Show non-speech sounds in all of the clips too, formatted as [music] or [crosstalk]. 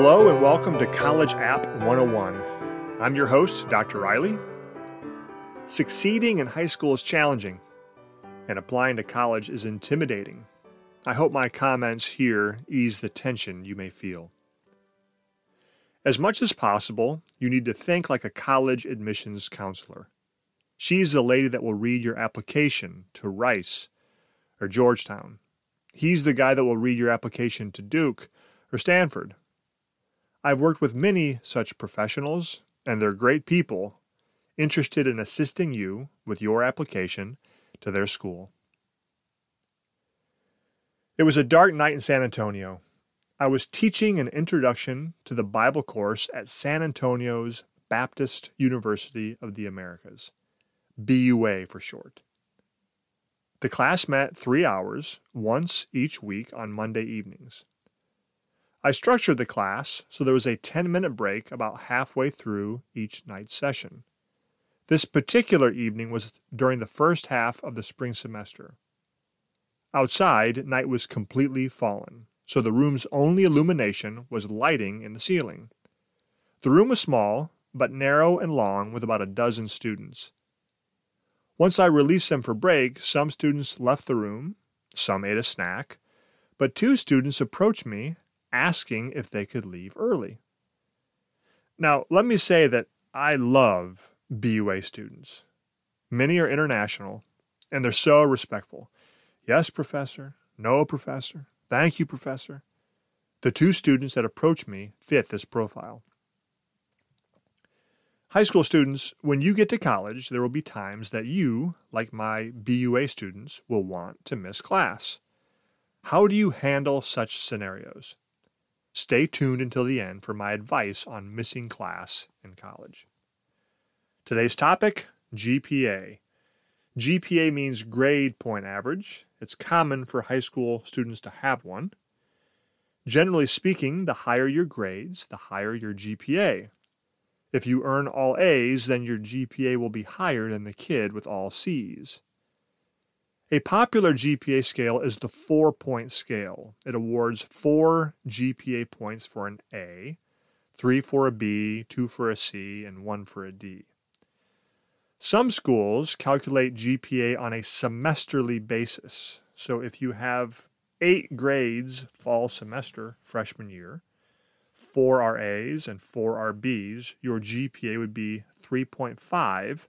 Hello and welcome to College App 101. I'm your host, Dr. Riley. Succeeding in high school is challenging, and applying to college is intimidating. I hope my comments here ease the tension you may feel. As much as possible, you need to think like a college admissions counselor. She's the lady that will read your application to Rice or Georgetown. He's the guy that will read your application to Duke or Stanford. I've worked with many such professionals, and they're great people interested in assisting you with your application to their school. It was a dark night in San Antonio. I was teaching an introduction to the Bible course at San Antonio's Baptist University of the Americas, BUA for short. The class met three hours, once each week on Monday evenings. I structured the class so there was a 10 minute break about halfway through each night's session. This particular evening was during the first half of the spring semester. Outside, night was completely fallen, so the room's only illumination was lighting in the ceiling. The room was small, but narrow and long with about a dozen students. Once I released them for break, some students left the room, some ate a snack, but two students approached me asking if they could leave early. Now, let me say that I love BUA students. Many are international, and they're so respectful. Yes, professor. No, professor. Thank you, professor. The two students that approached me fit this profile. High school students, when you get to college, there will be times that you, like my BUA students, will want to miss class. How do you handle such scenarios? Stay tuned until the end for my advice on missing class in college. Today's topic GPA. GPA means grade point average. It's common for high school students to have one. Generally speaking, the higher your grades, the higher your GPA. If you earn all A's, then your GPA will be higher than the kid with all C's. A popular GPA scale is the four point scale. It awards four GPA points for an A, three for a B, two for a C, and one for a D. Some schools calculate GPA on a semesterly basis. So if you have eight grades fall semester freshman year, four are A's and four are B's, your GPA would be 3.5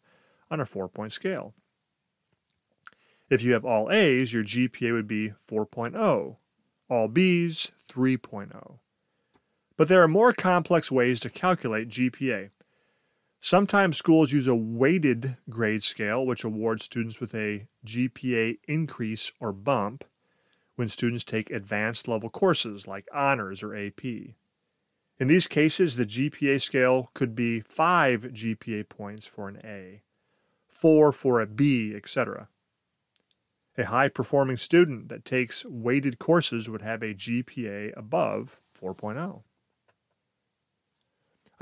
on a four point scale. If you have all A's, your GPA would be 4.0, all B's 3.0. But there are more complex ways to calculate GPA. Sometimes schools use a weighted grade scale, which awards students with a GPA increase or bump when students take advanced level courses like honors or AP. In these cases, the GPA scale could be 5 GPA points for an A, 4 for a B, etc. A high performing student that takes weighted courses would have a GPA above 4.0.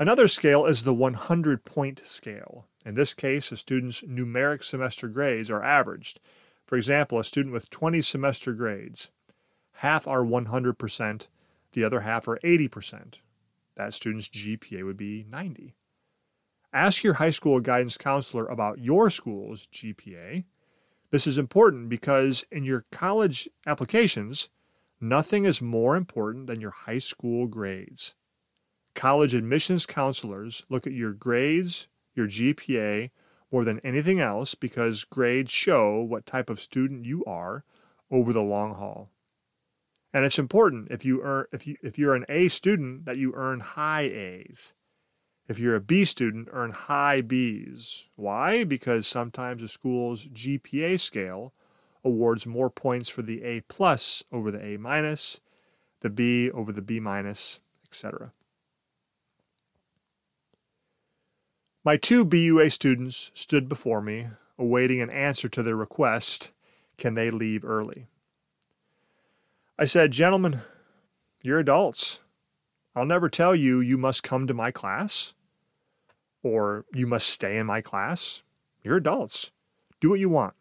Another scale is the 100 point scale. In this case, a student's numeric semester grades are averaged. For example, a student with 20 semester grades, half are 100%, the other half are 80%. That student's GPA would be 90. Ask your high school guidance counselor about your school's GPA this is important because in your college applications, nothing is more important than your high school grades. College admissions counselors look at your grades, your GPA, more than anything else because grades show what type of student you are over the long haul. And it's important if you earn if you if you're an A student that you earn high A's. If you're a B student, earn high Bs. Why? Because sometimes a school's GPA scale awards more points for the A plus over the A minus, the B over the B minus, etc. My two BUA students stood before me, awaiting an answer to their request can they leave early? I said, Gentlemen, you're adults. I'll never tell you you must come to my class or you must stay in my class. You're adults. Do what you want.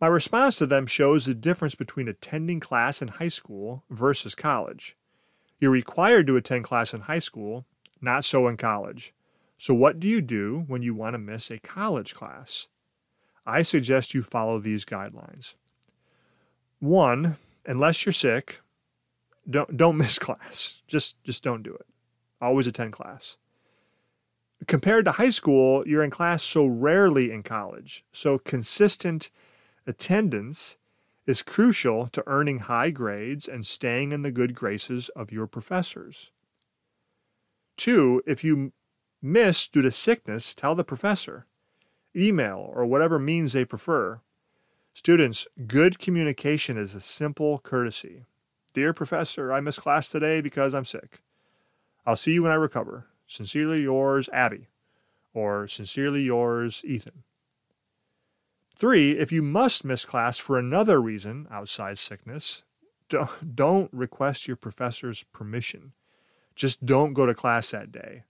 My response to them shows the difference between attending class in high school versus college. You're required to attend class in high school, not so in college. So, what do you do when you want to miss a college class? I suggest you follow these guidelines. One, unless you're sick, don't don't miss [laughs] class. Just just don't do it. Always attend class. Compared to high school, you're in class so rarely in college. So consistent attendance is crucial to earning high grades and staying in the good graces of your professors. Two, if you miss due to sickness, tell the professor. Email or whatever means they prefer. Students, good communication is a simple courtesy. Dear professor, I missed class today because I'm sick. I'll see you when I recover. Sincerely yours, Abby. Or sincerely yours, Ethan. Three, if you must miss class for another reason outside sickness, don't request your professor's permission. Just don't go to class that day.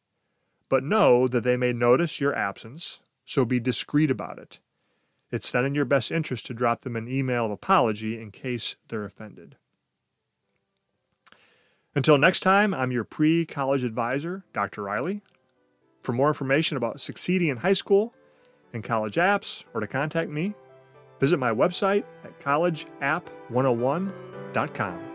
But know that they may notice your absence, so be discreet about it. It's then in your best interest to drop them an email of apology in case they're offended. Until next time, I'm your pre college advisor, Dr. Riley. For more information about succeeding in high school and college apps, or to contact me, visit my website at collegeapp101.com.